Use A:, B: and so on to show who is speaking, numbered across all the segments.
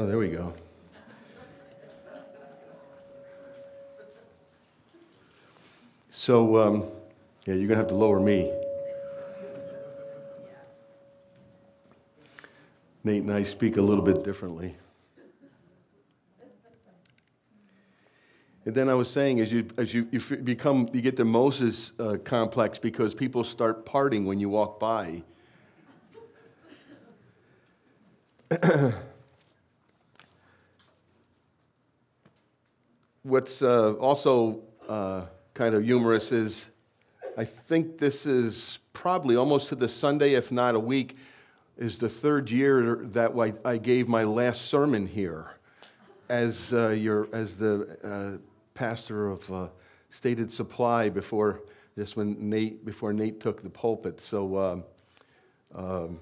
A: Oh, there we go. So, um, yeah, you're going to have to lower me. Nate and I speak a little bit differently. And then I was saying, as you, as you, you become, you get the Moses uh, complex because people start parting when you walk by. What's uh, also uh, kind of humorous is I think this is probably almost to the Sunday, if not a week, is the third year that I gave my last sermon here as, uh, your, as the uh, pastor of uh, Stated Supply before this when Nate before Nate took the pulpit. So um, um,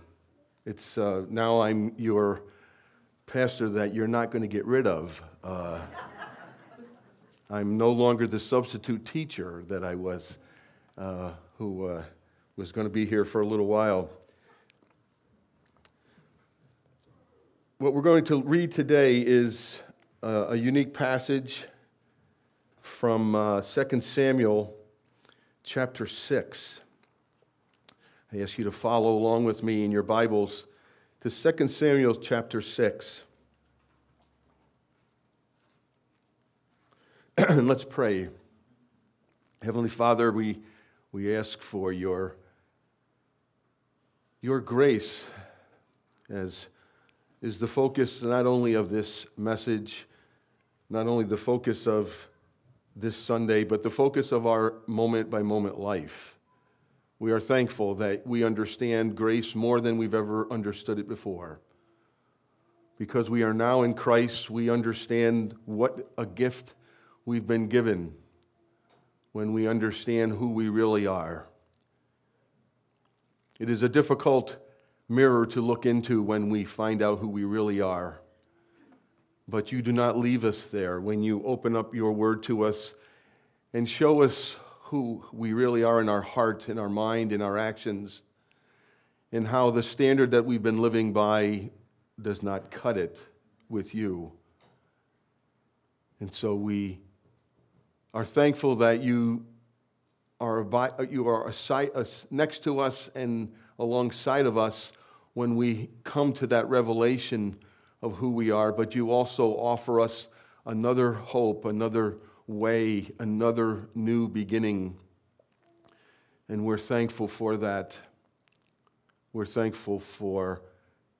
A: it's uh, now I'm your pastor that you're not going to get rid of. I'm no longer the substitute teacher that I was, uh, who uh, was going to be here for a little while. What we're going to read today is uh, a unique passage from uh, 2 Samuel chapter 6. I ask you to follow along with me in your Bibles to 2 Samuel chapter 6. Let's pray. Heavenly Father, we, we ask for your, your grace as is the focus not only of this message, not only the focus of this Sunday, but the focus of our moment by moment life. We are thankful that we understand grace more than we've ever understood it before. Because we are now in Christ, we understand what a gift we've been given when we understand who we really are. It is a difficult mirror to look into when we find out who we really are. But you do not leave us there when you open up your word to us and show us who we really are in our heart, in our mind, in our actions, and how the standard that we've been living by does not cut it with you. And so we are thankful that you are, you are next to us and alongside of us when we come to that revelation of who we are, but you also offer us another hope, another way, another new beginning. And we're thankful for that. We're thankful for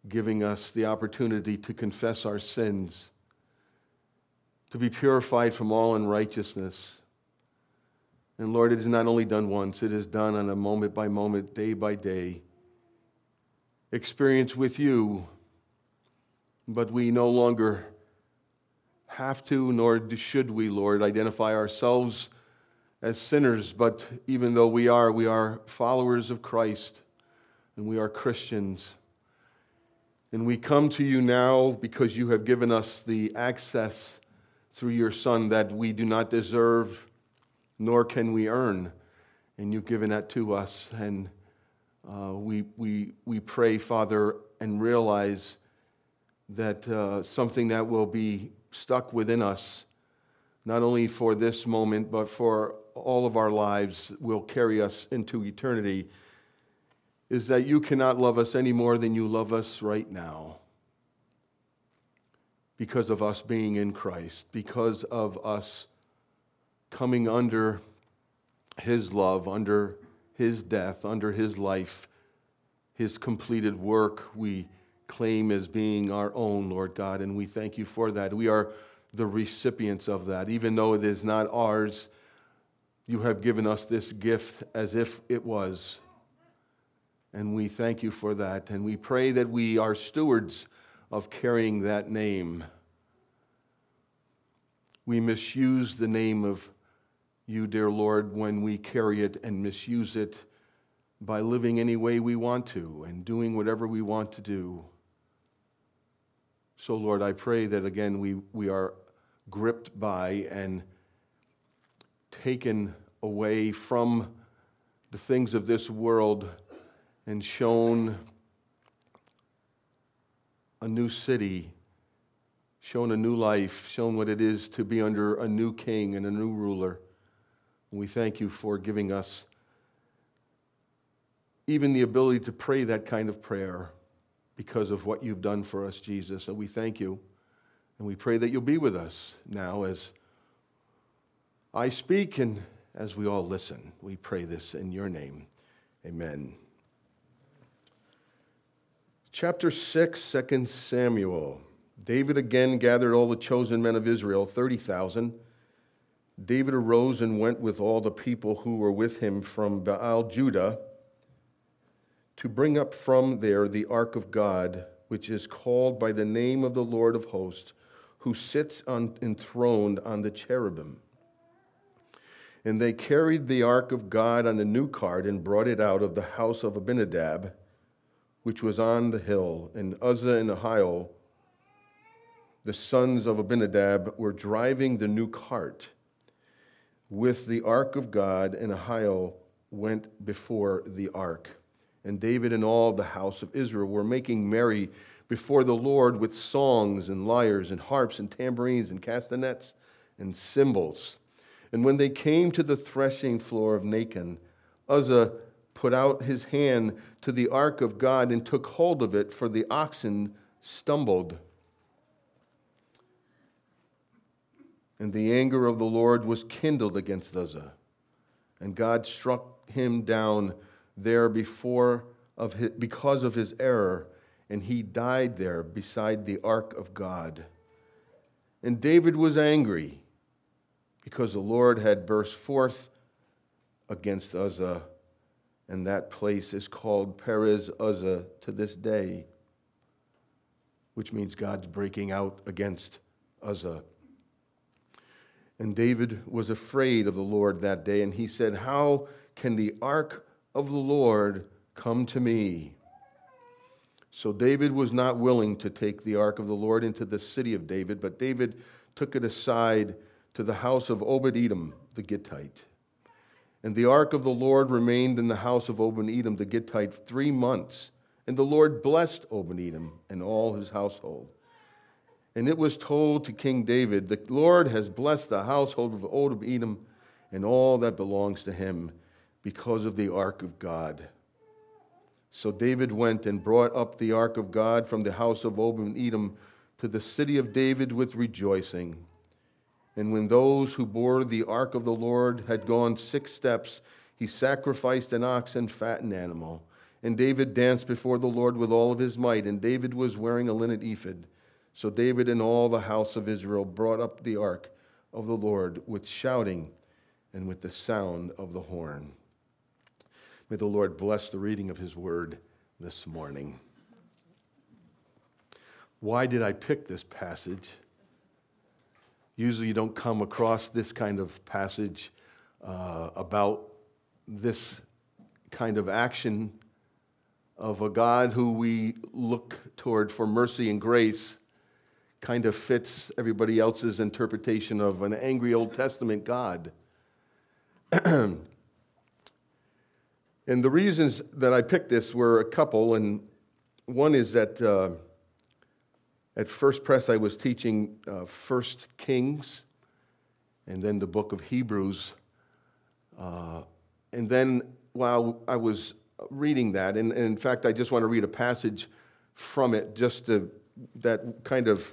A: giving us the opportunity to confess our sins, to be purified from all unrighteousness. And Lord, it is not only done once, it is done on a moment by moment, day by day experience with you but we no longer have to, nor should we, Lord, identify ourselves as sinners. But even though we are, we are followers of Christ and we are Christians. And we come to you now because you have given us the access through your Son that we do not deserve, nor can we earn. And you've given that to us. And uh, we, we, we pray, Father, and realize that uh, something that will be stuck within us, not only for this moment, but for all of our lives, will carry us into eternity, is that you cannot love us any more than you love us right now. Because of us being in Christ, because of us coming under His love, under His death, under His life, His completed work, we claim as being our own, Lord God, and we thank you for that. We are the recipients of that. Even though it is not ours, you have given us this gift as if it was. And we thank you for that. And we pray that we are stewards of carrying that name. We misuse the name of you, dear Lord, when we carry it and misuse it by living any way we want to and doing whatever we want to do. So, Lord, I pray that again we, we are gripped by and taken away from the things of this world and shown a new city shown a new life, shown what it is to be under a new king and a new ruler. We thank you for giving us even the ability to pray that kind of prayer because of what you've done for us, Jesus. And we thank you. And we pray that you'll be with us now as I speak and as we all listen. We pray this in your name. Amen. Chapter 6, 2 Samuel. David again gathered all the chosen men of Israel, 30,000. David arose and went with all the people who were with him from Baal Judah to bring up from there the ark of God, which is called by the name of the Lord of hosts, who sits on, enthroned on the cherubim. And they carried the ark of God on a new cart and brought it out of the house of Abinadab, which was on the hill. And Uzzah and Ahio, the sons of Abinadab, were driving the new cart with the ark of God, and Ahio went before the ark. And David and all the house of Israel were making merry before the Lord with songs and lyres and harps and tambourines and castanets and cymbals. And when they came to the threshing floor of Nacon, Uzzah put out his hand to the ark of God and took hold of it, for the oxen stumbled. And the anger of the Lord was kindled against Uzzah, and God struck him down there before of his, because of his error, and he died there beside the ark of God. And David was angry because the Lord had burst forth against Uzzah, and that place is called Perez Uzzah to this day, which means God's breaking out against Uzzah. And David was afraid of the Lord that day, and he said, How can the ark of the Lord come to me. So David was not willing to take the ark of the Lord into the city of David, but David took it aside to the house of Obed Edom the Gittite. And the ark of the Lord remained in the house of Obed Edom the Gittite three months. And the Lord blessed Obed Edom and all his household. And it was told to King David, The Lord has blessed the household of Obed Edom and all that belongs to him because of the ark of God. So David went and brought up the ark of God from the house of Obed Edom to the city of David with rejoicing. And when those who bore the ark of the Lord had gone six steps, he sacrificed an ox and fattened animal. And David danced before the Lord with all of his might, and David was wearing a linen ephod. So David and all the house of Israel brought up the ark of the Lord with shouting and with the sound of the horn. May the Lord bless the reading of his word this morning. Why did I pick this passage? Usually, you don't come across this kind of passage uh, about this kind of action of a God who we look toward for mercy and grace kind of fits everybody else's interpretation of an angry Old Testament God. And the reasons that I picked this were a couple, and one is that uh, at First Pres, I was teaching uh, First Kings, and then the book of Hebrews, uh, and then while I was reading that, and, and, in fact I just want to read a passage from it, just to, that kind of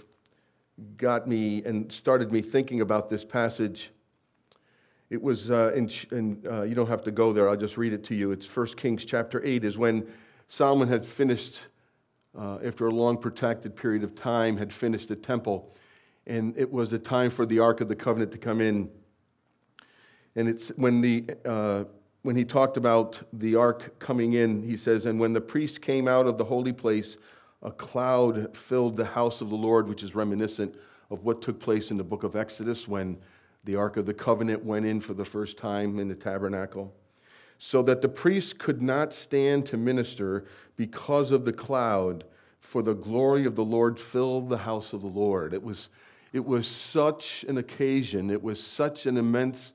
A: got me and started me thinking about this passage it was uh, in, in uh, you don't have to go there, I'll just read it to you. It's 1 Kings chapter 8, is when Solomon had finished, uh, after a long protracted period of time, had finished the temple. And it was the time for the Ark of the Covenant to come in. And it's when, the, uh, when he talked about the Ark coming in, he says, And when the priest came out of the holy place, a cloud filled the house of the Lord, which is reminiscent of what took place in the book of Exodus when the Ark of the Covenant went in for the first time in the tabernacle, so that the priests could not stand to minister because of the cloud, for the glory of the Lord filled the house of the Lord. It was, it was such an occasion, it was such an immense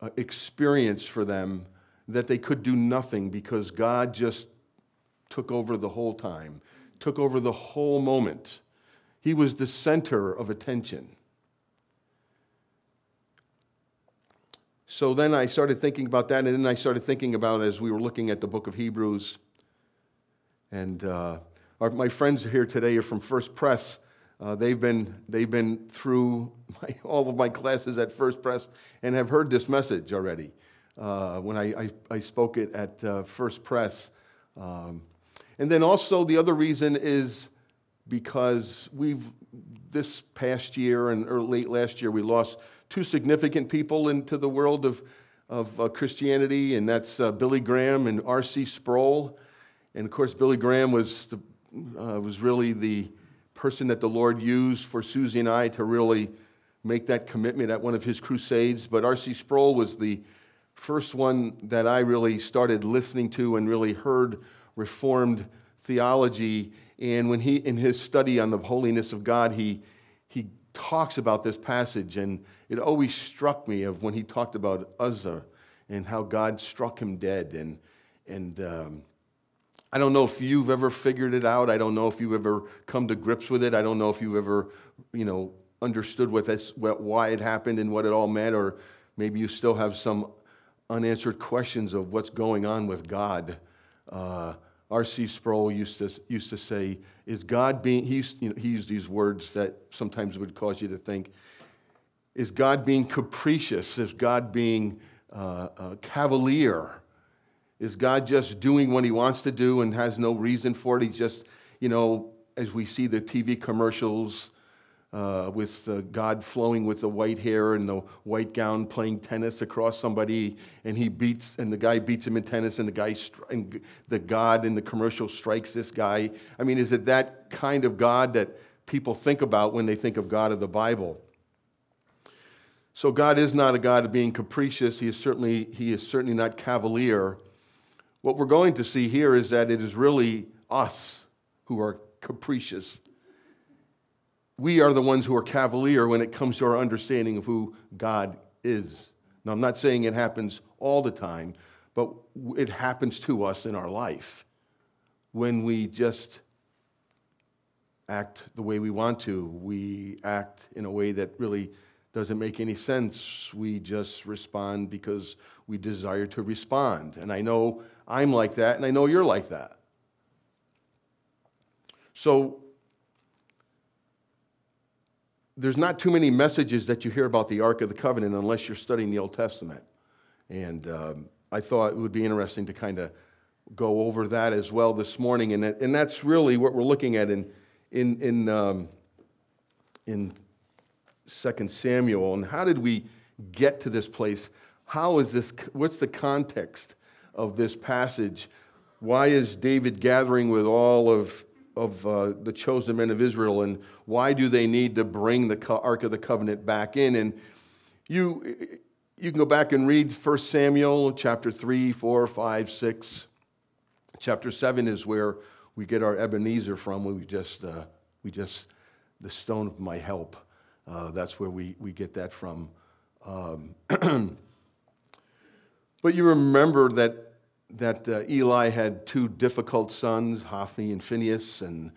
A: uh, experience for them that they could do nothing because God just took over the whole time, took over the whole moment. He was the center of attention. So then I started thinking about that, and then I started thinking about as we were looking at the book of Hebrews. And uh, our, my friends here today are from First Pres. Uh, they've, been, they've been through my, all of my classes at First Pres and have heard this message already uh, when I, I, I, spoke it at uh, First Pres. Um, and then also, the other reason is because we've, this past year and or late last year, we lost two significant people into the world of, of uh, Christianity, and that's uh, Billy Graham and R.C. Sproul. And of course, Billy Graham was, the, uh, was really the person that the Lord used for Susie and I to really make that commitment at one of his crusades. But R.C. Sproul was the first one that I really started listening to and really heard Reformed theology. And when he, in his study on the holiness of God, he, he talks about this passage, and it always struck me of when he talked about Uzzah and how God struck him dead. And, and um, I don't know if you've ever figured it out. I don't know if you've ever come to grips with it. I don't know if you've ever, you know, understood what this, why it happened and what it all meant, or maybe you still have some unanswered questions of what's going on with God. Uh, R.C. Sproul used to, used to say, Is God being, he used, you know, he used these words that sometimes would cause you to think, is God being capricious? Is God being uh, uh, cavalier? Is God just doing what he wants to do and has no reason for it? Just, you know, as we see the TV commercials, uh, with uh, God flowing with the white hair and the white gown playing tennis across somebody, and he beats, and the guy beats him in tennis, and the guy, and the God in the commercial strikes this guy. I mean, is it that kind of God that people think about when they think of God of the Bible? So God is not a God of being capricious. He is certainly, he is certainly not cavalier. What we're going to see here is that it is really us who are capricious we are the ones who are cavalier when it comes to our understanding of who God is. Now, I'm not saying it happens all the time, but it happens to us in our life when we just act the way we want to. We act in a way that really doesn't make any sense. We just respond because we desire to respond. And I know I'm like that, and I know you're like that. So there's not too many messages that you hear about the Ark of the Covenant unless you're studying the Old Testament. And um, I thought it would be interesting to kind of go over that as well this morning. And, that, and that's really what we're looking at in, in, in, um, in 2 Samuel. And how did we get to this place? How is this, what's the context of this passage? Why is David gathering with all of of uh, the chosen men of Israel and why do they need to bring the Ark of the Covenant back in? And you, you can go back and read 1 Samuel chapter 3, 4, 5, 6. Chapter 7 is where we get our Ebenezer from. We just, uh, we just the stone of my help. Uh, that's where we, we get that from. Um, but you remember that that uh, Eli had two difficult sons, Hophni and Phinehas. And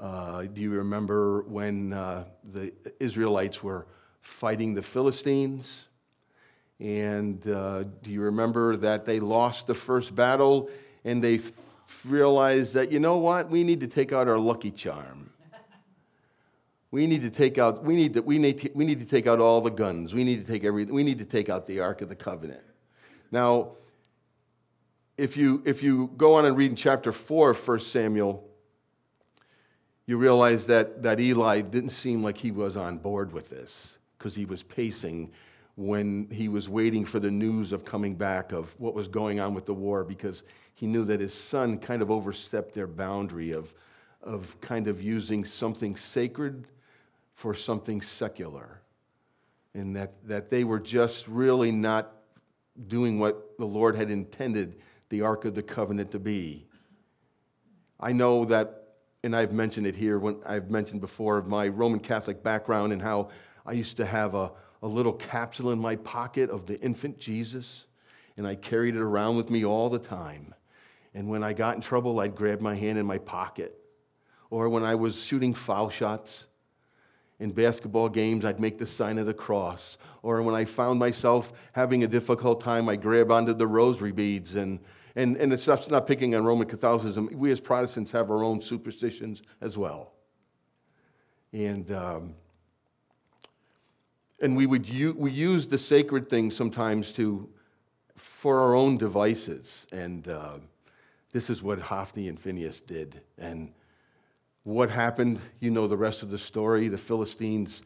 A: uh, do you remember when uh, the Israelites were fighting the Philistines? And uh, do you remember that they lost the first battle and they f- realized that, you know what, we need to take out our lucky charm. We need to take out, we need to, we need to, we need to take out all the guns. We need to take every, we need to take out the Ark of the Covenant. Now, if you, if you go on and read in chapter 4 of 1 Samuel, you realize that, that Eli didn't seem like he was on board with this because he was pacing when he was waiting for the news of coming back of what was going on with the war because he knew that his son kind of overstepped their boundary of, of kind of using something sacred for something secular. And that, that they were just really not doing what the Lord had intended the Ark of the Covenant to be. I know that, and I've mentioned it here, when I've mentioned before of my Roman Catholic background and how I used to have a, a little capsule in my pocket of the infant Jesus, and I carried it around with me all the time. And when I got in trouble, I'd grab my hand in my pocket. Or when I was shooting foul shots, in basketball games, I'd make the sign of the cross. Or when I found myself having a difficult time, I'd grab onto the rosary beads. And, and, and it's not, not picking on Roman Catholicism. We as Protestants have our own superstitions as well. And, um, and we would u- we use the sacred things sometimes to, for our own devices. And uh, this is what Hophni and Phinehas did. And what happened? You know the rest of the story. The Philistines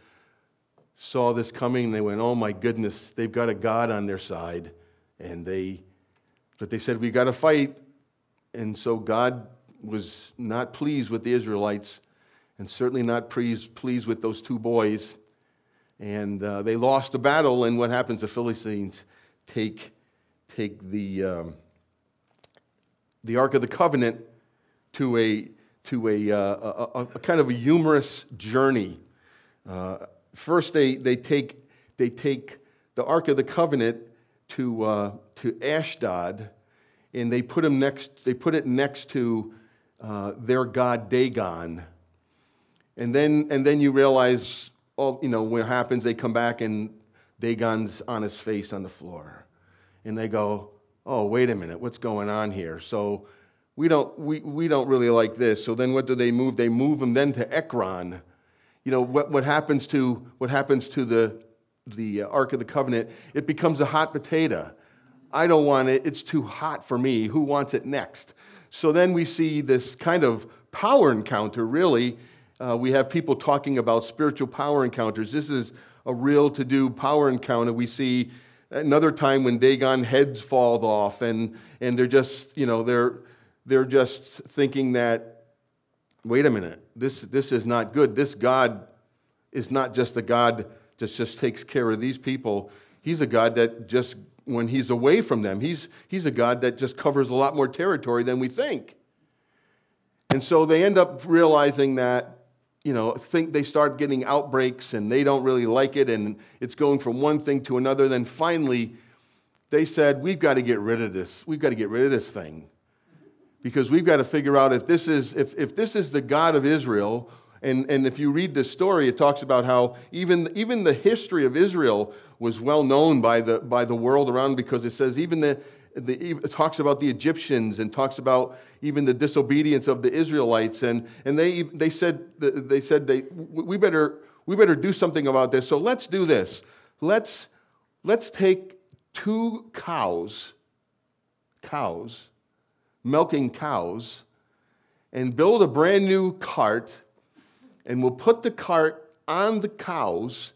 A: saw this coming they went, Oh my goodness, they've got a God on their side. And they, but they said, We got to fight. And so God was not pleased with the Israelites and certainly not pleased, pleased with those two boys. And uh, they lost the battle. And what happens? The Philistines take, take the, um, the Ark of the Covenant to a to a, uh, a, a, kind of a humorous journey. Uh, first, they, they, take, they take the Ark of the Covenant to, uh, to Ashdod, and they put, him next, they put it next to uh, their god Dagon. And then, and then you realize, oh, you know, what happens, they come back and Dagon's on his face on the floor. And they go, oh, wait a minute, what's going on here? So we don't, we, we don't really like this. So then what do they move? They move them then to Ekron. You know, what, what happens to, what happens to the, the uh, Ark of the Covenant? It becomes a hot potato. I don't want it. It's too hot for me. Who wants it next? So then we see this kind of power encounter, really. Uh, we have people talking about spiritual power encounters. This is a real to do power encounter. We see another time when Dagon heads fall off and, and they're just, you know, they're, they're just thinking that, wait a minute, this, this is not good. This God is not just a God that just takes care of these people. He's a God that just, when he's away from them, he's, he's a God that just covers a lot more territory than we think. And so they end up realizing that, you know, think they start getting outbreaks and they don't really like it and it's going from one thing to another. Then finally, they said, We've got to get rid of this. We've got to get rid of this thing because we've got to figure out if this is, if, if this is the God of Israel, and, and if you read this story, it talks about how even, even the history of Israel was well known by the, by the world around because it says even the, the, it talks about the Egyptians and talks about even the disobedience of the Israelites. And, and they, they said, they, said they, we, better, we better do something about this. So let's do this. Let's, let's take two cows, cows, milking cows and build a brand new cart, and we'll put the cart on the cows,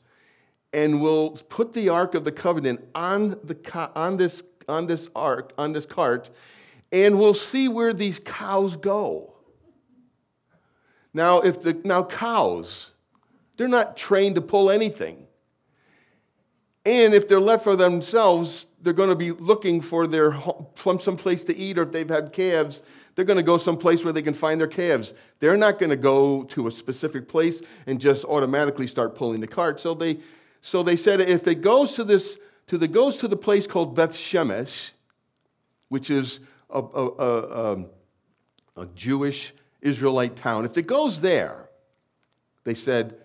A: and we'll put the Ark of the Covenant on, the, on, this, on this ark, on this cart, and we'll see where these cows go. Now, if the now cows, they're not trained to pull anything. And if they're left for themselves, they're going to be looking for their some place to eat, or if they've had calves, they're going to go someplace where they can find their calves. They're not going to go to a specific place and just automatically start pulling the cart. So they, so they said if it goes to this, to the goes to the place called Beth Shemesh, which is a, a, a, um, a Jewish Israelite town, if it goes there, they said,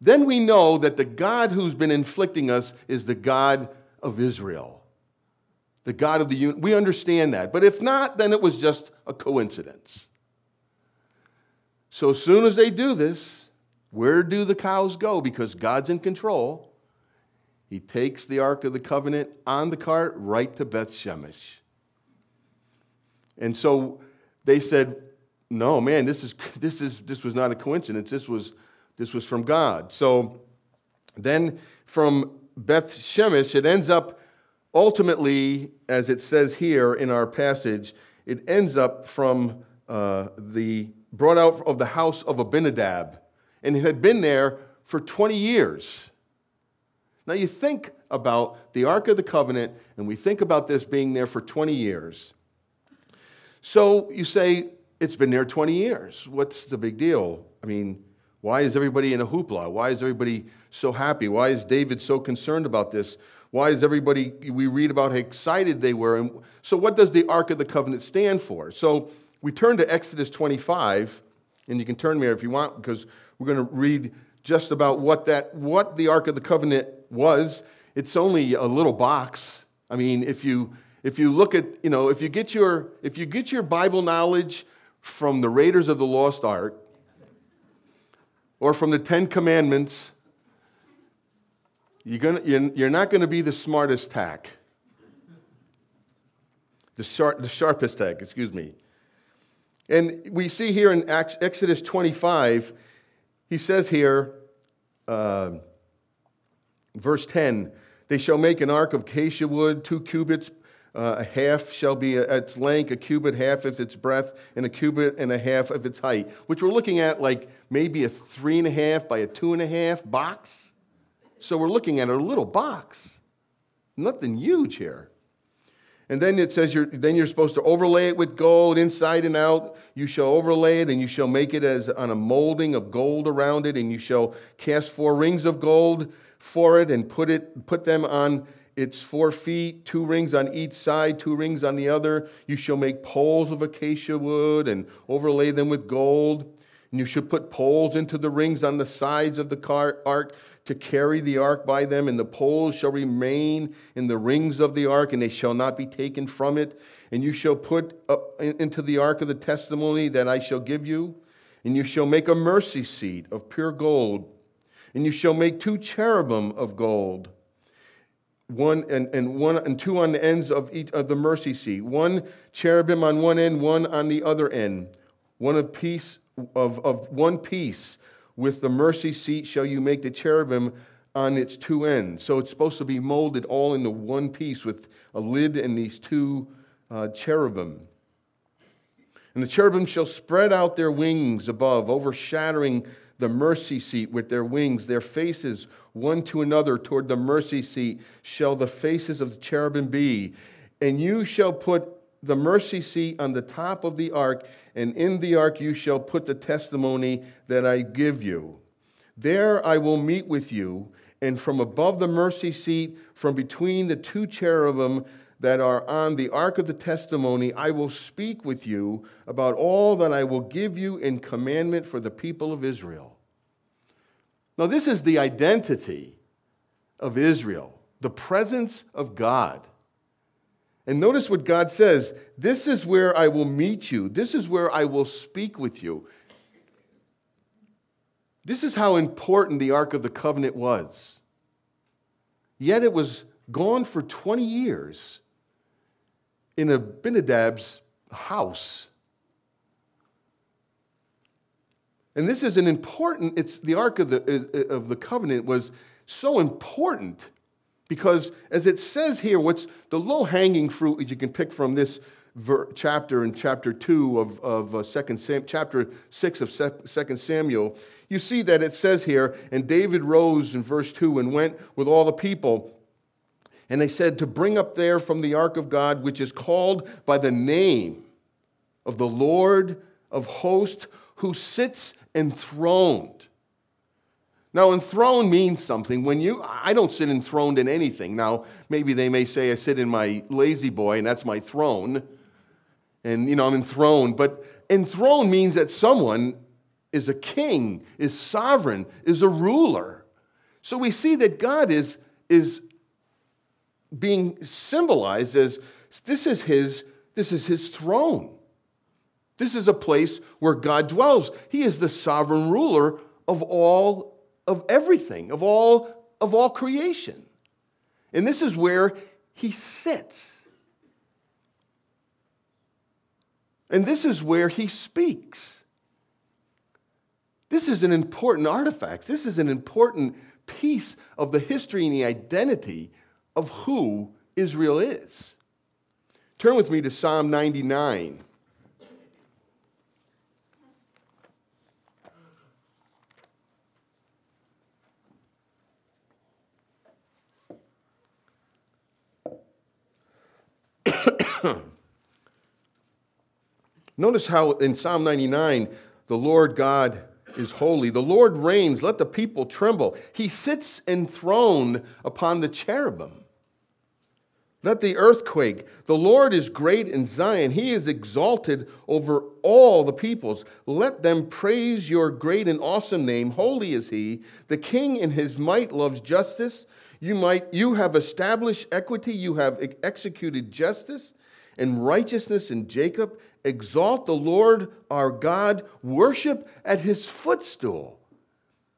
A: then we know that the God who's been inflicting us is the God of Israel the God of the universe. We understand that. But if not, then it was just a coincidence. So as soon as they do this, where do the cows go? Because God's in control. He takes the Ark of the Covenant on the cart right to Beth Shemesh. And so they said, no, man, this, is, this, is, this was not a coincidence. This was, this was from God. So then from Beth Shemesh, it ends up ultimately, as it says here in our passage, it ends up from uh, the brought out of the house of Abinadab, and it had been there for 20 years. Now you think about the Ark of the Covenant, and we think about this being there for 20 years. So you say, it's been there 20 years. What's the big deal? I mean, why is everybody in a hoopla? Why is everybody so happy? Why is David so concerned about this? Why is everybody, we read about how excited they were. And so, what does the Ark of the Covenant stand for? So, we turn to Exodus 25, and you can turn there if you want, because we're going to read just about what that what the Ark of the Covenant was. It's only a little box. I mean, if you if you look at, you know, if you get your if you get your Bible knowledge from the Raiders of the Lost Ark or from the Ten Commandments, you're, gonna, you're, you're not going to be the smartest tack. The, sharp, the sharpest tack, excuse me. And we see here in Exodus 25, he says here, uh, verse 10, they shall make an ark of acacia wood, two cubits, uh, a half shall be its length, a cubit, half of its breadth, and a cubit and a half of its height, which we're looking at like maybe a three and a half by a two and a half box. So we're looking at a little box, nothing huge here. And then it says you're, then you're supposed to overlay it with gold inside and out. You shall overlay it, and you shall make it as on a molding of gold around it, and you shall cast four rings of gold for it, and put it put them on its four feet, two rings on each side, two rings on the other. You shall make poles of acacia wood and overlay them with gold. And you should put poles into the rings on the sides of the ark to carry the ark by them, and the poles shall remain in the rings of the ark, and they shall not be taken from it. And you shall put into the ark of the testimony that I shall give you, and you shall make a mercy seat of pure gold, and you shall make two cherubim of gold one and, and one and two on the ends of each of the mercy seat one cherubim on one end one on the other end one of peace of, of one piece with the mercy seat shall you make the cherubim on its two ends. So it's supposed to be molded all into one piece with a lid and these two uh, cherubim. And the cherubim shall spread out their wings above, overshadowing the mercy seat with their wings, their faces one to another toward the mercy seat shall the faces of the cherubim be. And you shall put the mercy seat on the top of the ark, and in the ark you shall put the testimony that I give you. There I will meet with you, and from above the mercy seat, from between the two cherubim that are on the ark of the testimony, I will speak with you about all that I will give you in commandment for the people of Israel. Now, this is the identity of Israel, the presence of God. And notice what God says this is where I will meet you, this is where I will speak with you. This is how important the Ark of the Covenant was. Yet it was gone for 20 years in Abinadab's house. And this is an important, it's the Ark of the, of the Covenant was so important because, as it says here, what's the low hanging fruit that you can pick from this ver- chapter in chapter 2 of, of uh, second Sam- chapter 6 of Second Samuel, you see that it says here, and David rose in verse 2 and went with all the people. And they said, To bring up there from the ark of God, which is called by the name of the Lord of hosts, who sits enthroned now, enthroned means something. When you, I don't sit enthroned in anything. Now, maybe they may say I sit in my La-Z-Boy and that's my throne. And, you know, I'm enthroned. But enthroned means that someone is a king, is sovereign, is a ruler. So we see that God is, is being symbolized as this is his, this is his throne. This is a place where God dwells. He is the sovereign ruler of all of everything, of all, of all creation. And this is where he sits. And this is where he speaks. This is an important artifact. This is an important piece of the history and the identity of who Israel is. Turn with me to Psalm 99. Notice how in Psalm 99, the Lord God is holy. The Lord reigns. Let the people tremble. He sits enthroned upon the cherubim. Let the earthquake. The Lord is great in Zion. He is exalted over all the peoples. Let them praise your great and awesome name. Holy is he. The king in his might loves justice. You might you have established equity, you have executed justice and righteousness in Jacob. Exalt the Lord our God. Worship at his footstool.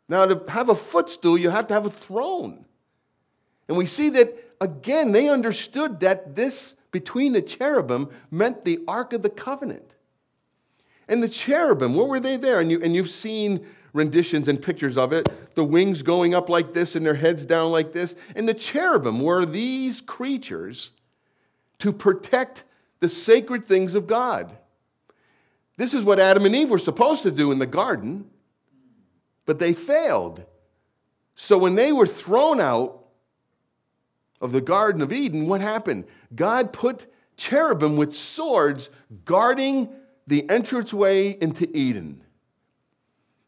A: Now, to have a footstool, you have to have a throne. And we see that again, they understood that this between the cherubim meant the Ark of the Covenant. And the cherubim, what were they there? And, you, and you've seen renditions and pictures of it the wings going up like this and their heads down like this. And the cherubim were these creatures to protect the sacred things of God. This is what Adam and Eve were supposed to do in the garden, but they failed. So when they were thrown out, of the Garden of Eden, what happened? God put cherubim with swords guarding the entranceway into Eden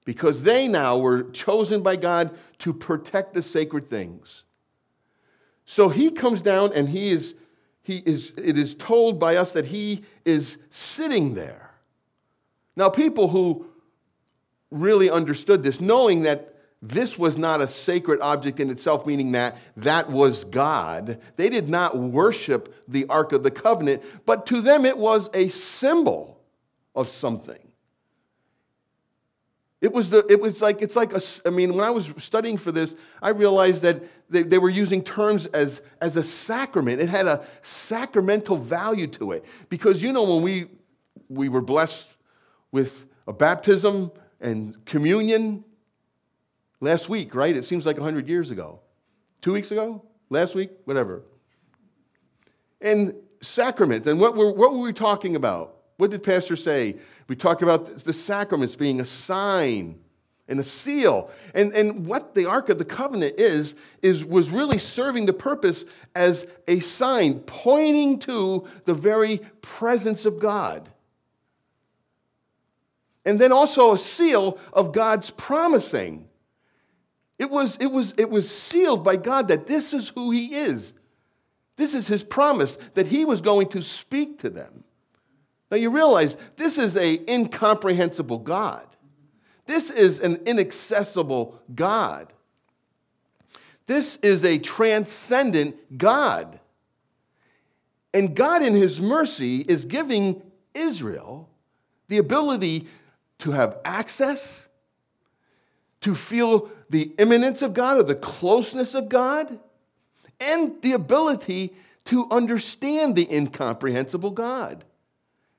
A: because they now were chosen by God to protect the sacred things. So he comes down and he is, he is, it is told by us that he is sitting there. Now, people who really understood this, knowing that this was not a sacred object in itself, meaning that that was God. They did not worship the Ark of the Covenant, but to them it was a symbol of something. It was, the, it was like, it's like, a, I mean, when I was studying for this, I realized that they, they were using terms as, as a sacrament. It had a sacramental value to it. Because, you know, when we, we were blessed with a baptism and communion, Last week, right? It seems like 100 years ago. Two weeks ago? Last week? Whatever. And sacraments. And what were, what were we talking about? What did Pastor say? We talk about the sacraments being a sign and a seal. And, and what the Ark of the Covenant is, is, was really serving the purpose as a sign, pointing to the very presence of God. And then also a seal of God's promising. It was, it, was, it was sealed by God that this is who He is. This is His promise that He was going to speak to them. Now you realize this is an incomprehensible God. This is an inaccessible God. This is a transcendent God. And God, in His mercy, is giving Israel the ability to have access, to feel the immanence of God or the closeness of God and the ability to understand the incomprehensible God.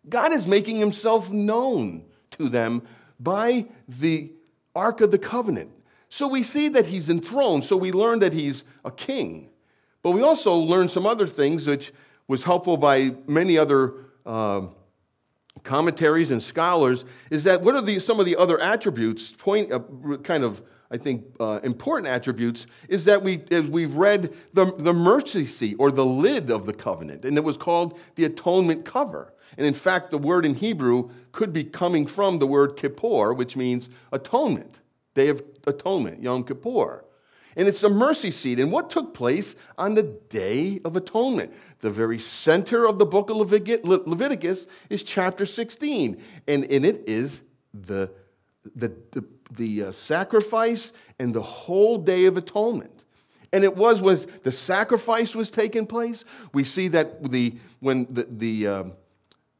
A: God is making himself known to them by the Ark of the Covenant. So we see that he's enthroned, so we learn that he's a king. But we also learn some other things, which was helpful by many other uh, commentaries and scholars, is that what are the, some of the other attributes, point, uh, kind of I think, uh, important attributes is that we, as we've read the, the mercy seat or the lid of the covenant, and it was called the atonement cover. And in fact, the word in Hebrew could be coming from the word kippur, which means atonement, day of atonement, Yom Kippur. And it's a mercy seat. And what took place on the day of atonement? The very center of the book of Leviticus is chapter 16, and in it is the, the, the the uh, sacrifice and the whole day of atonement. And it was was the sacrifice was taking place. We see that the when the the uh,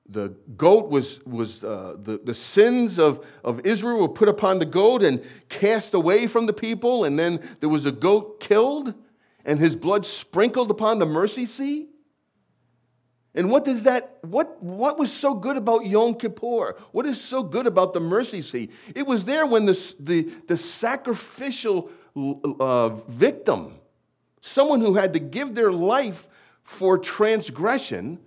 A: the goat was was uh, the the sins of of Israel were put upon the goat and cast away from the people, and then there was a goat killed, and his blood sprinkled upon the mercy seat. And what does that, what, what was so good about Yom Kippur? What is so good about the mercy seat? It was there when the, the, the sacrificial uh, victim, someone who had to give their life for transgression,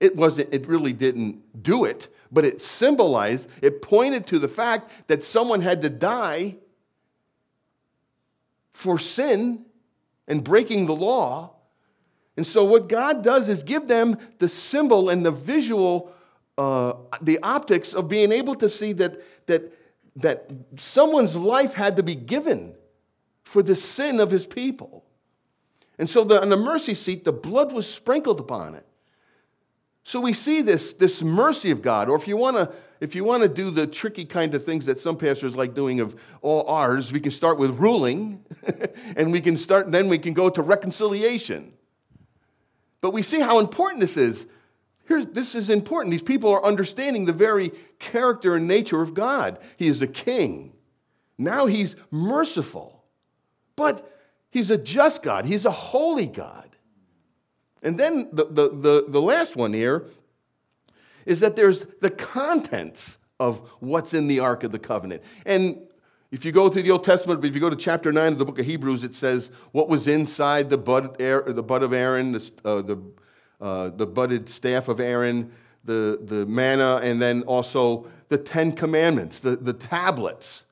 A: it wasn't, it really didn't do it, but it symbolized, it pointed to the fact that someone had to die for sin and breaking the law and so, what God does is give them the symbol and the visual, uh, the optics of being able to see that, that, that someone's life had to be given for the sin of his people. And so the, on the mercy seat, the blood was sprinkled upon it. So we see this, this mercy of God, or if you want to if you want to do the tricky kind of things that some pastors like doing of all ours, we can start with ruling, and we can start, then we can go to reconciliation. But we see how important this is. Here's, this is important. These people are understanding the very character and nature of God. He is a king. Now he's merciful. But he's a just God, he's a holy God. And then the, the, the, the last one here is that there's the contents of what's in the Ark of the Covenant. And if you go through the Old Testament, if you go to chapter 9 of the book of Hebrews, it says what was inside the bud, the bud of Aaron, the, uh, the, uh, the budded staff of Aaron, the, the manna, and then also the Ten Commandments, the, the tablets.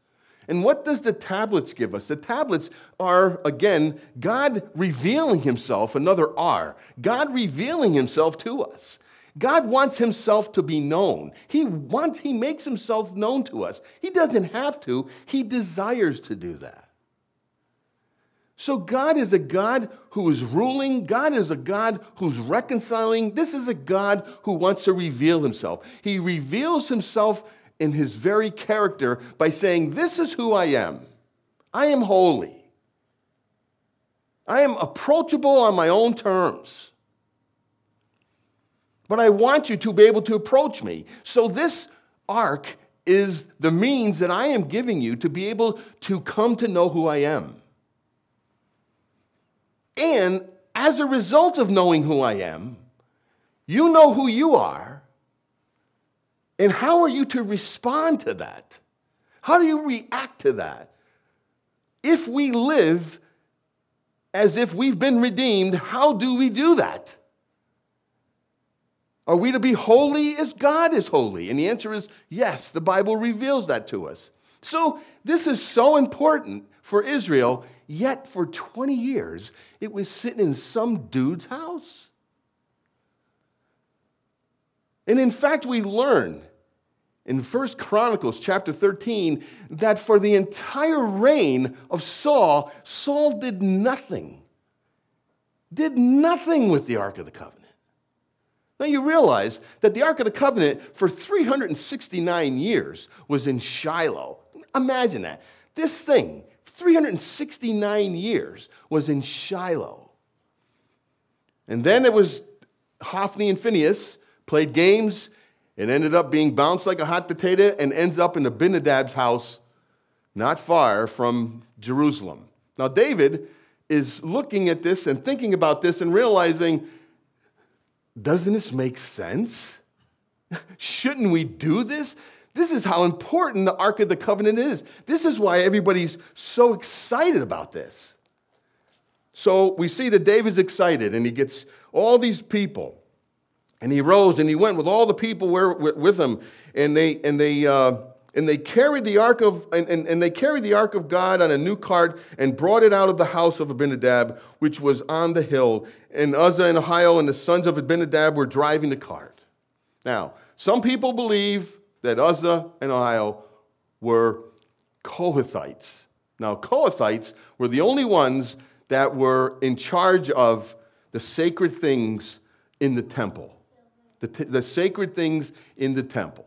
A: And what does the tablets give us? The tablets are, again, God revealing himself, another R, God revealing himself to us. God wants himself to be known. He wants, he makes himself known to us. He doesn't have to, he desires to do that. So God is a God who is ruling. God is a God who's reconciling. This is a God who wants to reveal himself. He reveals himself in his very character by saying, This is who I am. I am holy. I am approachable on my own terms. But I want you to be able to approach me. So this ark is the means that I am giving you to be able to come to know who I am. And as a result of knowing who I am, you know who you are. And how are you to respond to that? How do you react to that? If we live as if we've been redeemed, how do we do that? Are we to be holy as God is holy? And the answer is yes, the Bible reveals that to us. So this is so important for Israel, yet for 20 years it was sitting in some dude's house. And in fact, we learn in 1 Chronicles chapter 13 that for the entire reign of Saul, Saul did nothing. Did nothing with the Ark of the Covenant. Now you realize that the Ark of the Covenant for 369 years was in Shiloh. Imagine that. This thing, 369 years, was in Shiloh. And then it was Hophni and Phinehas played games and ended up being bounced like a hot potato and ends up in Abinadab's house not far from Jerusalem. Now, David is looking at this and thinking about this and realizing doesn't this make sense? Shouldn't we do this? This is how important the Ark of the Covenant is. This is why everybody's so excited about this. So we see that David's excited and he gets all these people. And he rose and he went with all the people with him. And they, and they, uh, and they carried the ark of and, and, and, they carried the ark of God on a new cart and brought it out of the house of Abinadab, which was on the hill. And Uzzah and Ahio and the sons of Abinadab were driving the cart. Now, some people believe that Uzzah and Ahio were Kohathites. Now, Kohathites were the only ones that were in charge of the sacred things in the temple, the, t- the sacred things in the temple.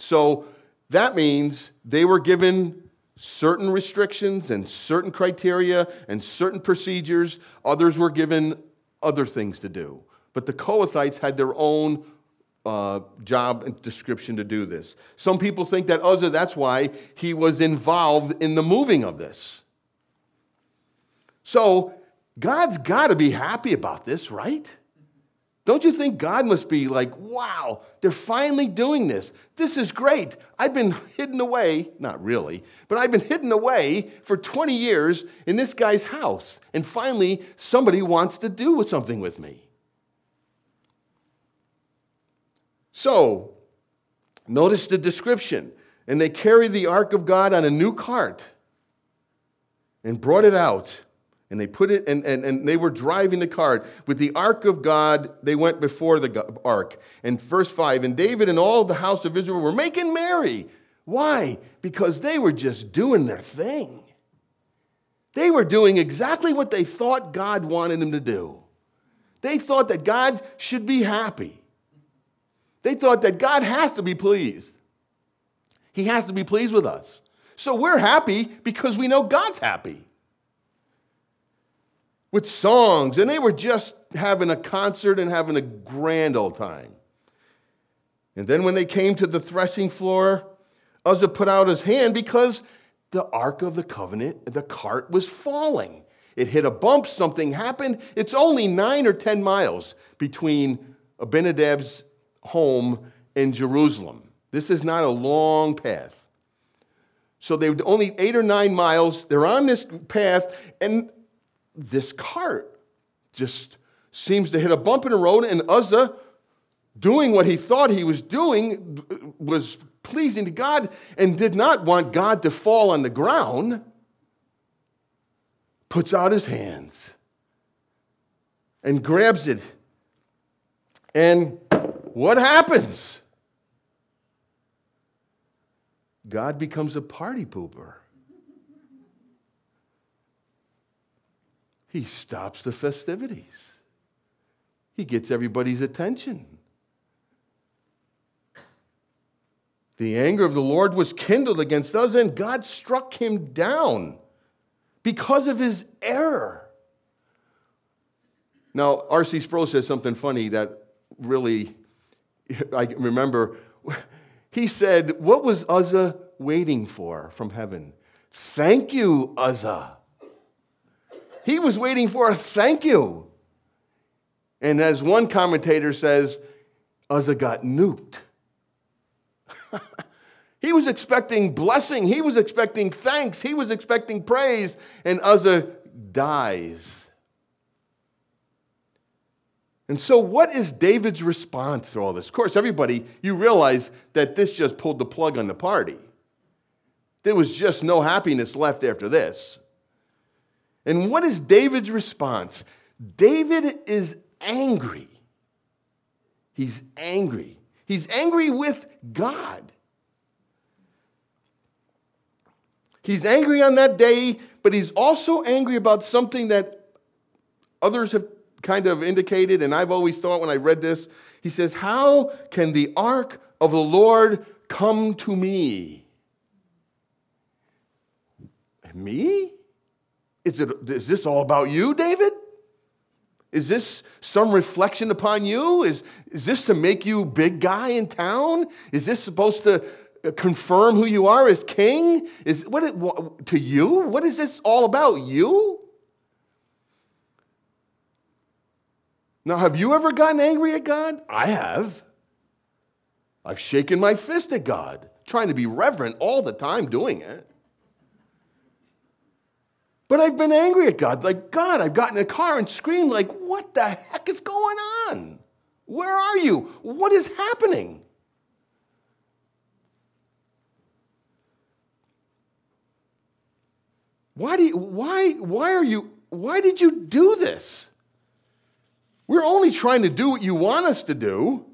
A: So that means they were given certain restrictions and certain criteria and certain procedures. Others were given other things to do. But the Kohathites had their own uh, job and description to do this. Some people think that Uzzah, that's why he was involved in the moving of this. So God's got to be happy about this, right? Don't you think God must be like, wow, they're finally doing this. This is great. I've been hidden away, not really, but I've been hidden away for 20 years in this guy's house. And finally, somebody wants to do something with me. So, notice the description. And they carried the ark of God on a new cart and brought it out and they put it, and, and, and they were driving the cart. With the ark of God, they went before the ark. And verse 5 And David and all the house of Israel were making merry. Why? Because they were just doing their thing. They were doing exactly what they thought God wanted them to do. They thought that God should be happy. They thought that God has to be pleased. He has to be pleased with us. So we're happy because we know God's happy. With songs, and they were just having a concert and having a grand old time. And then when they came to the threshing floor, Uzzah put out his hand because the Ark of the Covenant, the cart was falling. It hit a bump, something happened. It's only nine or 10 miles between Abinadab's home and Jerusalem. This is not a long path. So they were only eight or nine miles. They're on this path, and this cart just seems to hit a bump in the road, and Uzzah, doing what he thought he was doing, was pleasing to God and did not want God to fall on the ground, puts out his hands and grabs it. And what happens? God becomes a party pooper. He stops the festivities. He gets everybody's attention. The anger of the Lord was kindled against Uzzah, and God struck him down because of his error. Now, R.C. Sproul says something funny that really, I remember. He said, What was Uzzah waiting for from heaven? Thank you, Uzzah. He was waiting for a thank you. And as one commentator says, Uzzah got nuked. he was expecting blessing, he was expecting thanks, he was expecting praise, and Uzzah dies. And so, what is David's response to all this? Of course, everybody, you realize that this just pulled the plug on the party. There was just no happiness left after this. And what is David's response? David is angry. He's angry. He's angry with God. He's angry on that day, but he's also angry about something that others have kind of indicated, and I've always thought when I read this. He says, How can the ark of the Lord come to me? Me? Is, it, is this all about you, David? Is this some reflection upon you? Is, is this to make you big guy in town? Is this supposed to uh, confirm who you are as king? Is what, it, to you? What is this all about? You? Now, have you ever gotten angry at God? I have. I've shaken my fist at God, trying to be reverent all the time doing it. But I've been angry at God. Like, God, I've gotten in a car and screamed, like, what the heck is going on? Where are you? What is happening? Why do you, why, why are you, why did you do this? We're only trying to do what you want us to do.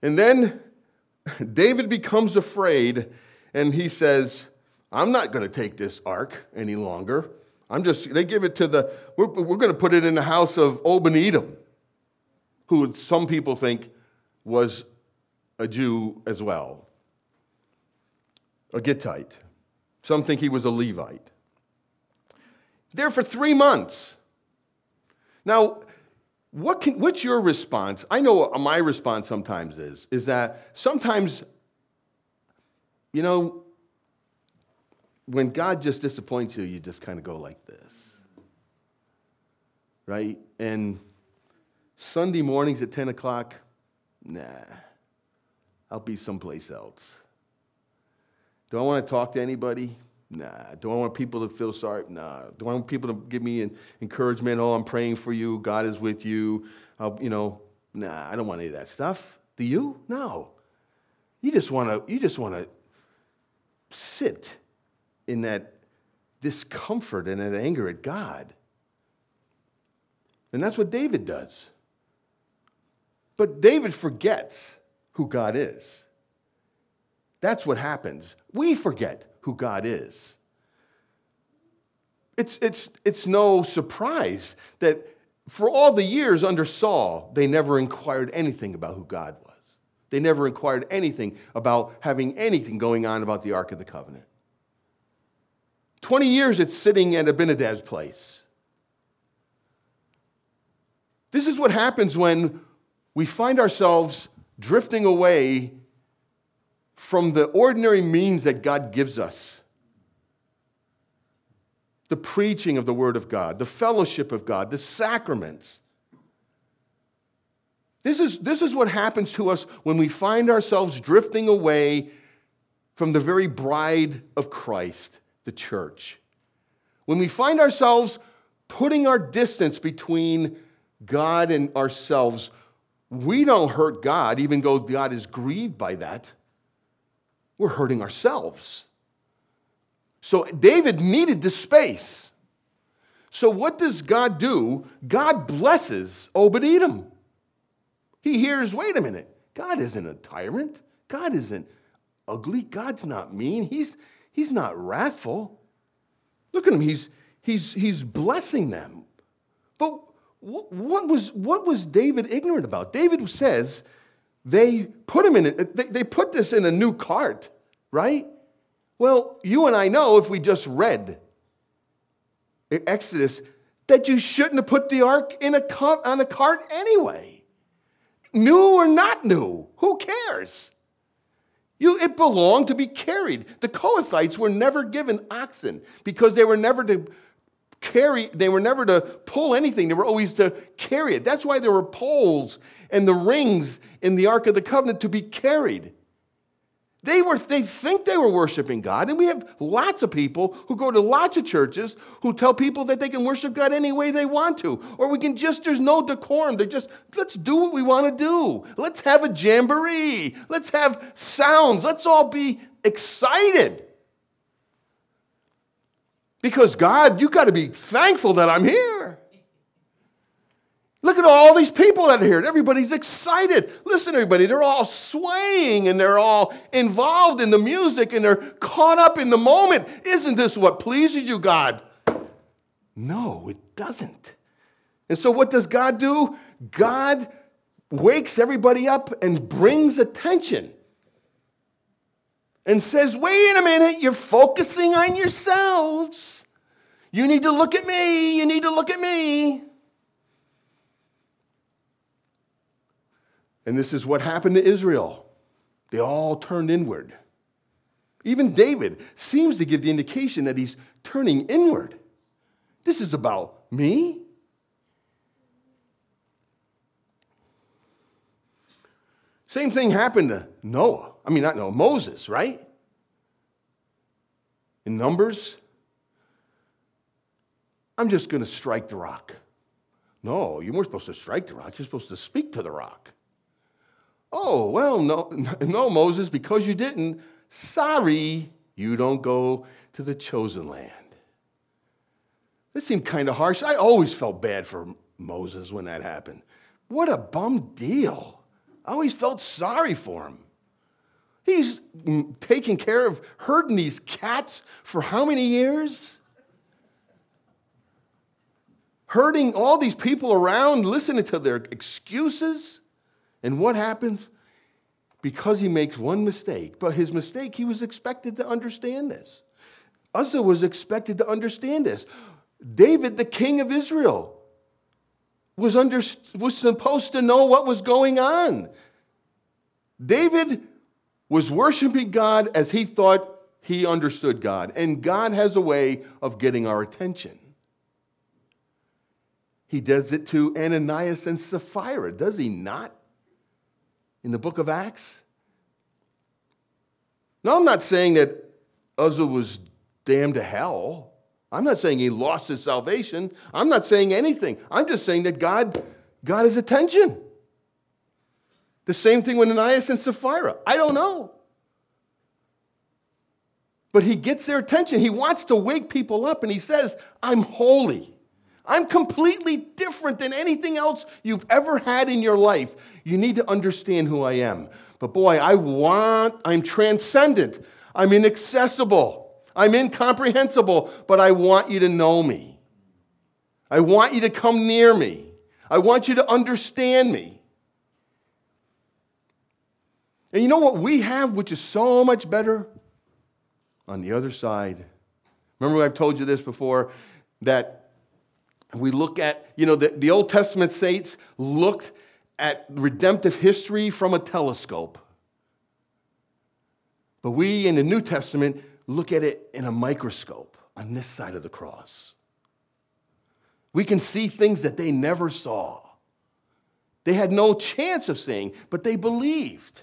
A: And then David becomes afraid and he says, I'm not going to take this ark any longer. I'm just, they give it to the, we're, we're going to put it in the house of Obed-Edom, who some people think was a Jew as well, a Gittite. Some think he was a Levite. There for three months. Now, what can, what's your response? I know my response sometimes is, is that sometimes, you know, when God just disappoints you, you just kind of go like this. Right? And Sunday mornings at 10 o'clock, nah, I'll be someplace else. Do I want to talk to anybody? Nah. Do I want people to feel sorry? Nah. Do I want people to give me encouragement? Oh, I'm praying for you. God is with you. I'll, you know, nah, I don't want any of that stuff. Do you? No. You just want to, you just want to sit in that discomfort and that anger at God. And that's what David does. But David forgets who God is. That's what happens. We forget who God is. It's, it's, it's no surprise that for all the years under Saul, they never inquired anything about who God was. They never inquired anything about having anything going on about the Ark of the Covenant. 20 years it's sitting at Abinadab's place. This is what happens when we find ourselves drifting away from the ordinary means that God gives us the preaching of the Word of God, the fellowship of God, the sacraments. This is, this is what happens to us when we find ourselves drifting away from the very bride of Christ, the church. When we find ourselves putting our distance between God and ourselves, we don't hurt God, even though God is grieved by that. We're hurting ourselves. So David needed this space. So what does God do? God blesses Obed Edom. He hears, wait a minute, God isn't a tyrant. God isn't ugly. God's not mean. He's, he's not wrathful. Look at him. He's, he's, he's blessing them. But what was, what was David ignorant about? David says they put him in it, they, they put this in a new cart, right? Well, you and I know if we just read Exodus that you shouldn't have put the ark in a cart, on a cart anyway. New or not new, who cares? You, it belonged to be carried. The Kohathites were never given oxen because they were never to carry, they were never to pull anything, they were always to carry it. That's why there were poles and the rings in the Ark of the Covenant to be carried. They, were, they think they were worshiping God, and we have lots of people who go to lots of churches who tell people that they can worship God any way they want to. Or we can just, there's no decorum. They're just, let's do what we want to do. Let's have a jamboree. Let's have sounds. Let's all be excited. Because God, you've got to be thankful that I'm here. Look at all these people are here. Everybody's excited. Listen, everybody, they're all swaying and they're all involved in the music and they're caught up in the moment. Isn't this what pleases you, God? No, it doesn't. And so, what does God do? God wakes everybody up and brings attention and says, wait a minute, you're focusing on yourselves. You need to look at me. You need to look at me. And this is what happened to Israel. They all turned inward. Even David seems to give the indication that he's turning inward. This is about me. Same thing happened to Noah. I mean, not Noah, Moses, right? In Numbers, I'm just going to strike the rock. No, you weren't supposed to strike the rock. You're supposed to speak to the rock. Oh, well, no, no, Moses, because you didn't, sorry, you don't go to the chosen land. This seemed kind of harsh. I always felt bad for Moses when that happened. What a bum deal. I always felt sorry for him. He's mm, taking care of herding these cats for how many years? Herding all these people around, listening to their excuses. And what happens? Because he makes one mistake, but his mistake, he was expected to understand this. Uzzah was expected to understand this. David, the king of Israel, was, under, was supposed to know what was going on. David was worshiping God as he thought he understood God. And God has a way of getting our attention. He does it to Ananias and Sapphira, does he not? In the book of Acts? Now, I'm not saying that Uzzah was damned to hell. I'm not saying he lost his salvation. I'm not saying anything. I'm just saying that God got his attention. The same thing with Ananias and Sapphira. I don't know. But he gets their attention. He wants to wake people up and he says, I'm holy. I'm completely different than anything else you've ever had in your life. You need to understand who I am. But boy, I want, I'm transcendent. I'm inaccessible. I'm incomprehensible, but I want you to know me. I want you to come near me. I want you to understand me. And you know what we have, which is so much better? On the other side. Remember, I've told you this before that we look at, you know, the, the Old Testament saints looked at redemptive history from a telescope. But we in the New Testament look at it in a microscope on this side of the cross. We can see things that they never saw. They had no chance of seeing, but they believed.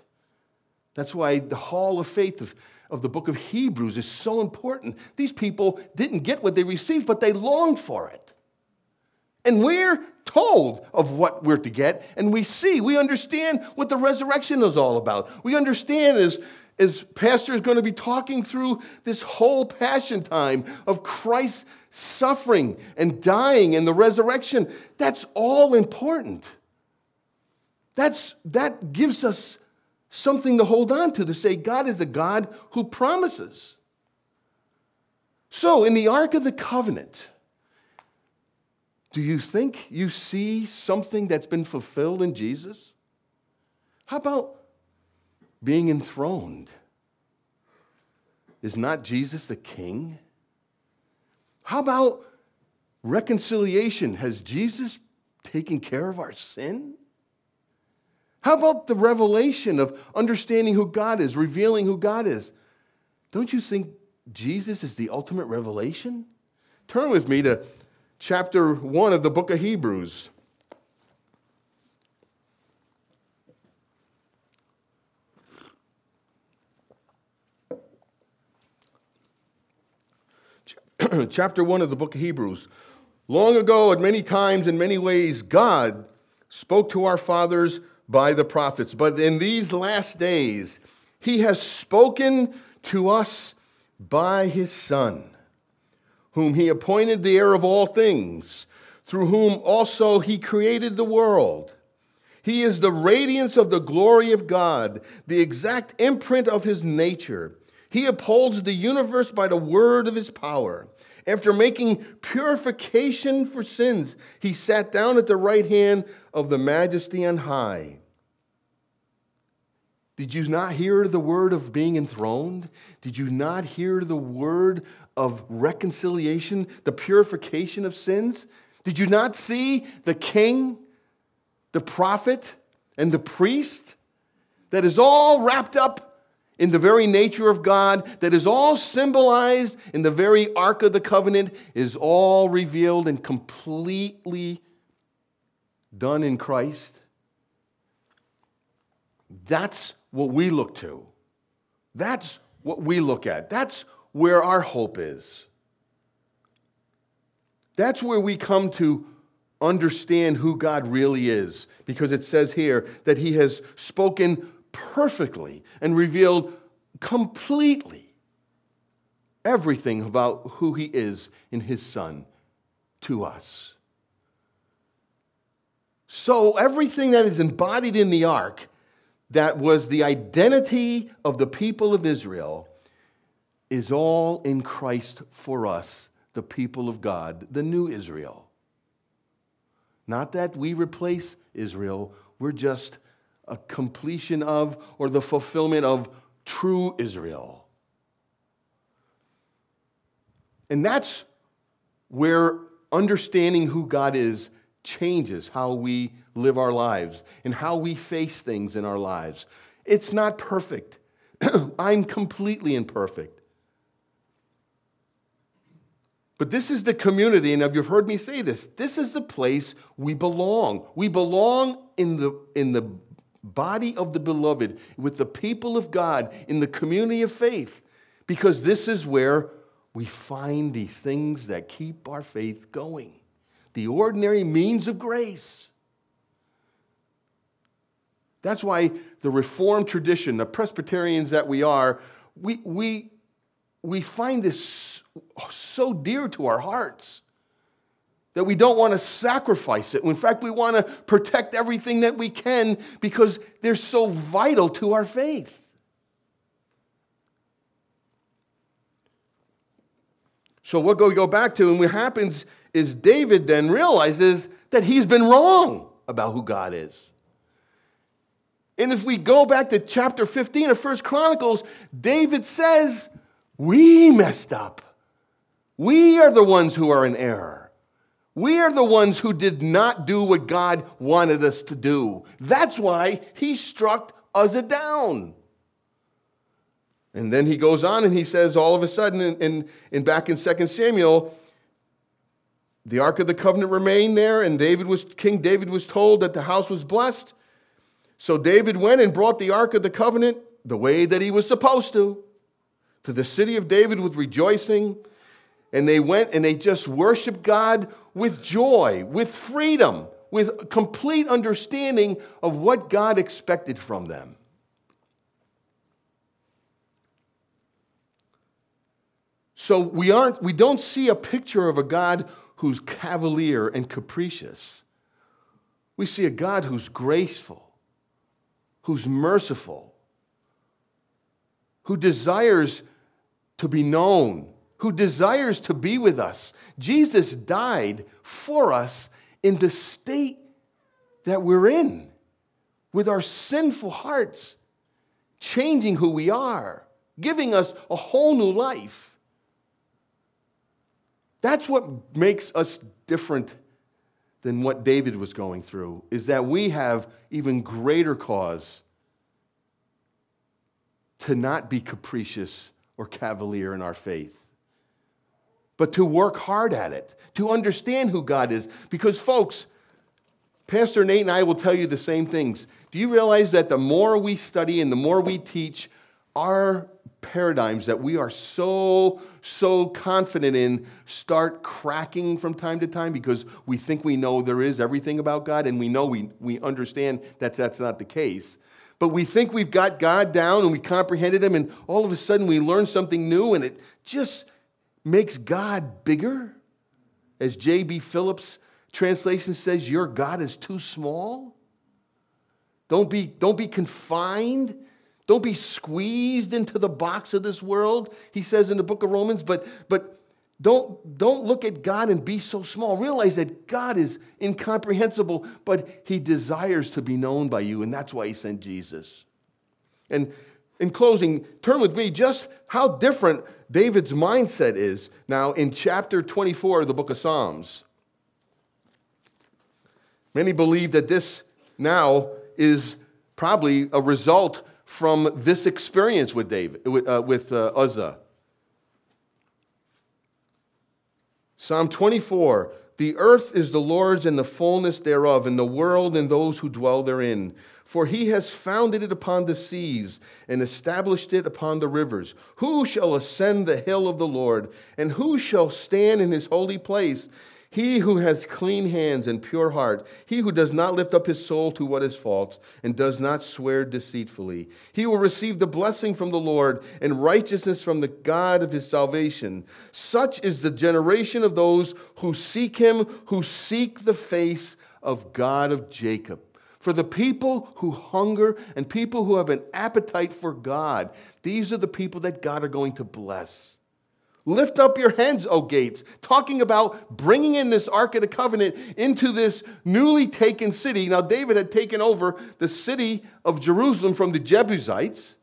A: That's why the hall of faith of, of the book of Hebrews is so important. These people didn't get what they received, but they longed for it. And we're told of what we're to get, and we see, we understand what the resurrection is all about. We understand as, as Pastor is going to be talking through this whole passion time of Christ's suffering and dying and the resurrection. That's all important. That's, that gives us something to hold on to, to say God is a God who promises. So, in the Ark of the Covenant, do you think you see something that's been fulfilled in Jesus? How about being enthroned? Is not Jesus the king? How about reconciliation? Has Jesus taken care of our sin? How about the revelation of understanding who God is, revealing who God is? Don't you think Jesus is the ultimate revelation? Turn with me to chapter 1 of the book of Hebrews. chapter 1 of the book of Hebrews. Long ago, at many times, in many ways, God spoke to our fathers by the prophets. But in these last days, he has spoken to us by his Son whom he appointed the heir of all things, through whom also he created the world. He is the radiance of the glory of God, the exact imprint of his nature. He upholds the universe by the word of his power. After making purification for sins, he sat down at the right hand of the majesty on high. Did you not hear the word of being enthroned? Did you not hear the word of reconciliation, the purification of sins? Did you not see the king, the prophet, and the priest? That is all wrapped up in the very nature of God, that is all symbolized in the very Ark of the Covenant, is all revealed and completely done in Christ. That's what we look to. That's what we look at. That's where our hope is. That's where we come to understand who God really is, because it says here that He has spoken perfectly and revealed completely everything about who He is in His Son to us. So, everything that is embodied in the ark, that was the identity of the people of Israel, is all in Christ for us, the people of God, the new Israel. Not that we replace Israel, we're just a completion of or the fulfillment of true Israel. And that's where understanding who God is changes how we live our lives and how we face things in our lives. It's not perfect. I'm completely imperfect. But this is the community, and you've heard me say this this is the place we belong. We belong in the, in the body of the beloved, with the people of God, in the community of faith, because this is where we find these things that keep our faith going the ordinary means of grace. That's why the Reformed tradition, the Presbyterians that we are, we, we, we find this so dear to our hearts that we don't want to sacrifice it. In fact, we want to protect everything that we can because they're so vital to our faith. So what we go back to, and what happens is David then realizes that he's been wrong about who God is. And if we go back to chapter 15 of First Chronicles, David says, We messed up. We are the ones who are in error. We are the ones who did not do what God wanted us to do. That's why he struck Uzzah down. And then he goes on and he says, all of a sudden, in, in, in back in 2 Samuel, the Ark of the Covenant remained there, and David was, King David was told that the house was blessed. So David went and brought the Ark of the Covenant the way that he was supposed to, to the city of David with rejoicing. And they went and they just worshiped God with joy, with freedom, with complete understanding of what God expected from them. So we aren't we don't see a picture of a God who's cavalier and capricious. We see a God who's graceful, who's merciful, who desires to be known, who desires to be with us. Jesus died for us in the state that we're in, with our sinful hearts, changing who we are, giving us a whole new life. That's what makes us different than what David was going through, is that we have even greater cause to not be capricious or cavalier in our faith, but to work hard at it, to understand who God is. Because, folks, Pastor Nate and I will tell you the same things. Do you realize that the more we study and the more we teach, our paradigms that we are so, so confident in start cracking from time to time because we think we know there is everything about God and we know we, we understand that that's not the case. But we think we've got God down and we comprehended Him, and all of a sudden we learn something new and it just makes God bigger. As J.B. Phillips' translation says, Your God is too small. Don't be, don't be confined don't be squeezed into the box of this world, he says in the book of Romans, but, but don't, don't look at God and be so small. Realize that God is incomprehensible, but he desires to be known by you, and that's why he sent Jesus. And in closing, turn with me just how different David's mindset is now in chapter 24 of the book of Psalms. Many believe that this now is probably a result from this experience with David, with, uh, with uh, Uzzah. Psalm 24 The earth is the Lord's and the fullness thereof, and the world and those who dwell therein. For he has founded it upon the seas and established it upon the rivers. Who shall ascend the hill of the Lord? And who shall stand in his holy place? He who has clean hands and pure heart, he who does not lift up his soul to what is false and does not swear deceitfully, he will receive the blessing from the Lord and righteousness from the God of his salvation. Such is the generation of those who seek him, who seek the face of God of Jacob. For the people who hunger and people who have an appetite for God, these are the people that God are going to bless. Lift up your heads, O gates, talking about bringing in this Ark of the Covenant into this newly taken city. Now, David had taken over the city of Jerusalem from the Jebusites.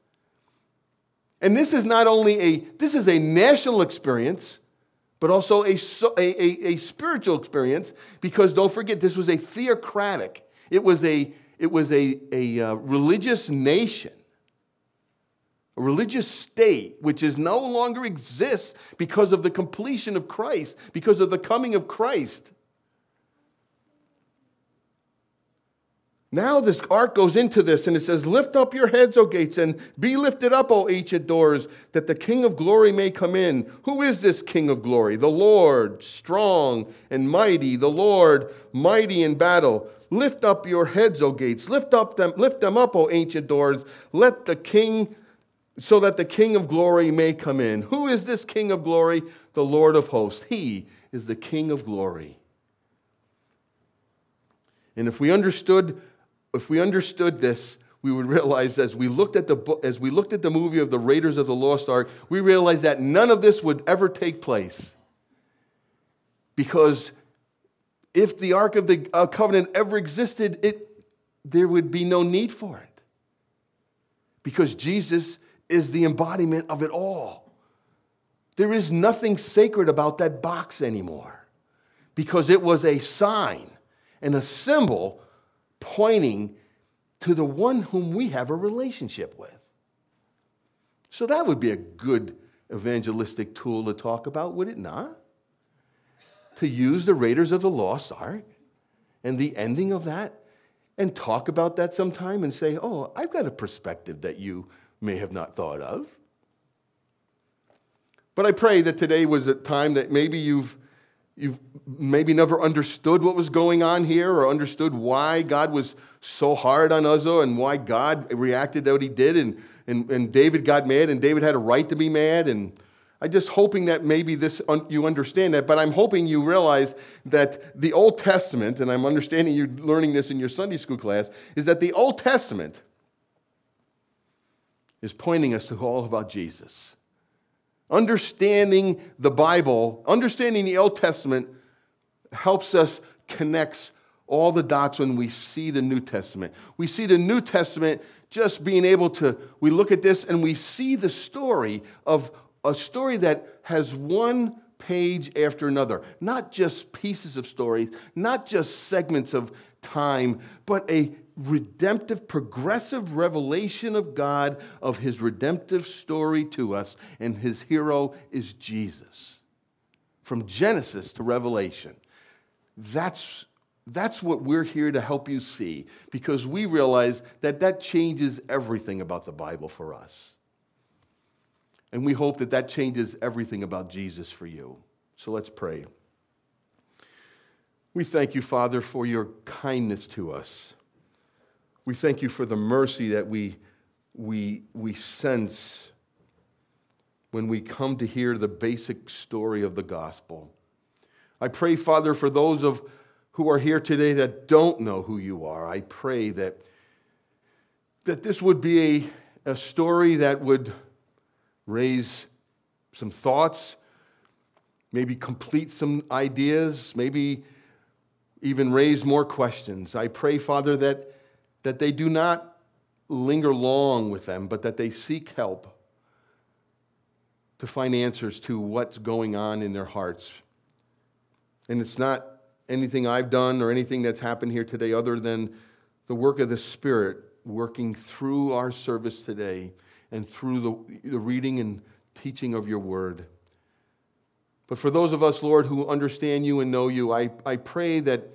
A: And this is not only a, this is a national experience, but also a, a, a, a spiritual experience because don't forget, this was a theocratic, it was a, it was a, a uh, religious nation a religious state which is no longer exists because of the completion of Christ, because of the coming of Christ. Now this ark goes into this and it says, Lift up your heads, O gates, and be lifted up, O ancient doors, that the King of glory may come in. Who is this King of glory? The Lord, strong and mighty, the Lord, mighty in battle. Lift up your heads, O gates, lift up them, lift them up, O ancient doors. Let the King so that the King of glory may come in. Who is this King of glory? The Lord of hosts. He is the King of glory. And if we understood, if we understood this, we would realize as we looked at the as we looked at the movie of the Raiders of the Lost Ark, we realized that none of this would ever take place. Because if the Ark of the uh, Covenant ever existed, it, there would be no need for it. Because Jesus is the embodiment of it all. There is nothing sacred about that box anymore because it was a sign and a symbol pointing to the one whom we have a relationship with. So that would be a good evangelistic tool to talk about, would it not? To use the Raiders of the Lost Ark and the ending of that and talk about that sometime and say, oh, I've got a perspective that you may have not thought of. But I pray that today was a time that maybe you've, you've maybe never understood what was going on here or understood why God was so hard on Uzzah and why God reacted that what he did. And, and, and David got mad and David had a right to be mad. And I'm just hoping that maybe this you understand that. But I'm hoping you realize that the Old Testament, and I'm understanding you're learning this in your Sunday school class, is that the Old Testament is pointing us to all about Jesus. Understanding the Bible, understanding the Old Testament helps us connect all the dots when we see the New Testament. We see the New Testament just being able to, we look at this and we see the story of a story that has one page after another, not just pieces of stories, not just segments of time, but a redemptive, progressive revelation of God of his redemptive story to us, and his hero is Jesus. From Genesis to Revelation. That's, that's what we're here to help you see because we realize that that changes everything about the Bible for us. And we hope that that changes everything about Jesus for you. So let's pray. We thank you, Father, for your kindness to us. We thank you for the mercy that we, we, we sense when we come to hear the basic story of the gospel. I pray, Father, for those of who are here today that don't know who you are. I pray that, that this would be a, a story that would raise some thoughts, maybe complete some ideas, maybe even raise more questions. I pray, Father, that that they do not linger long with them, but that they seek help to find answers to what's going on in their hearts. And it's not anything I've done or anything that's happened here today other than the work of the Spirit working through our service today and through the, the reading and teaching of your word. But for those of us, Lord, who understand you and know you, I, I pray that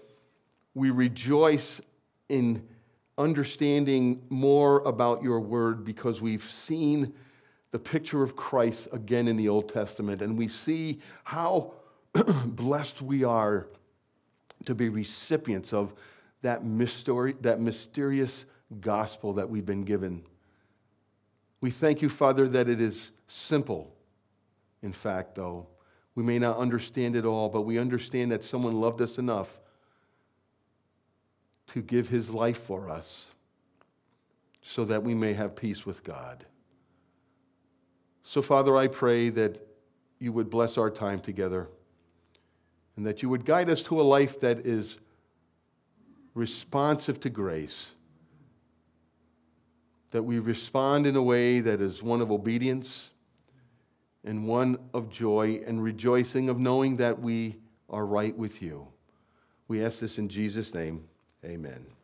A: we rejoice in understanding more about your word because we've seen the picture of Christ again in the Old Testament, and we see how blessed we are to be recipients of that, mystery, that mysterious gospel that we've been given. We thank you, Father, that it is simple. In fact, though, we may not understand it all, but we understand that someone loved us enough to give his life for us so that we may have peace with God. So, Father, I pray that you would bless our time together and that you would guide us to a life that is responsive to grace, that we respond in a way that is one of obedience and one of joy and rejoicing of knowing that we are right with you. We ask this in Jesus' name. Amen.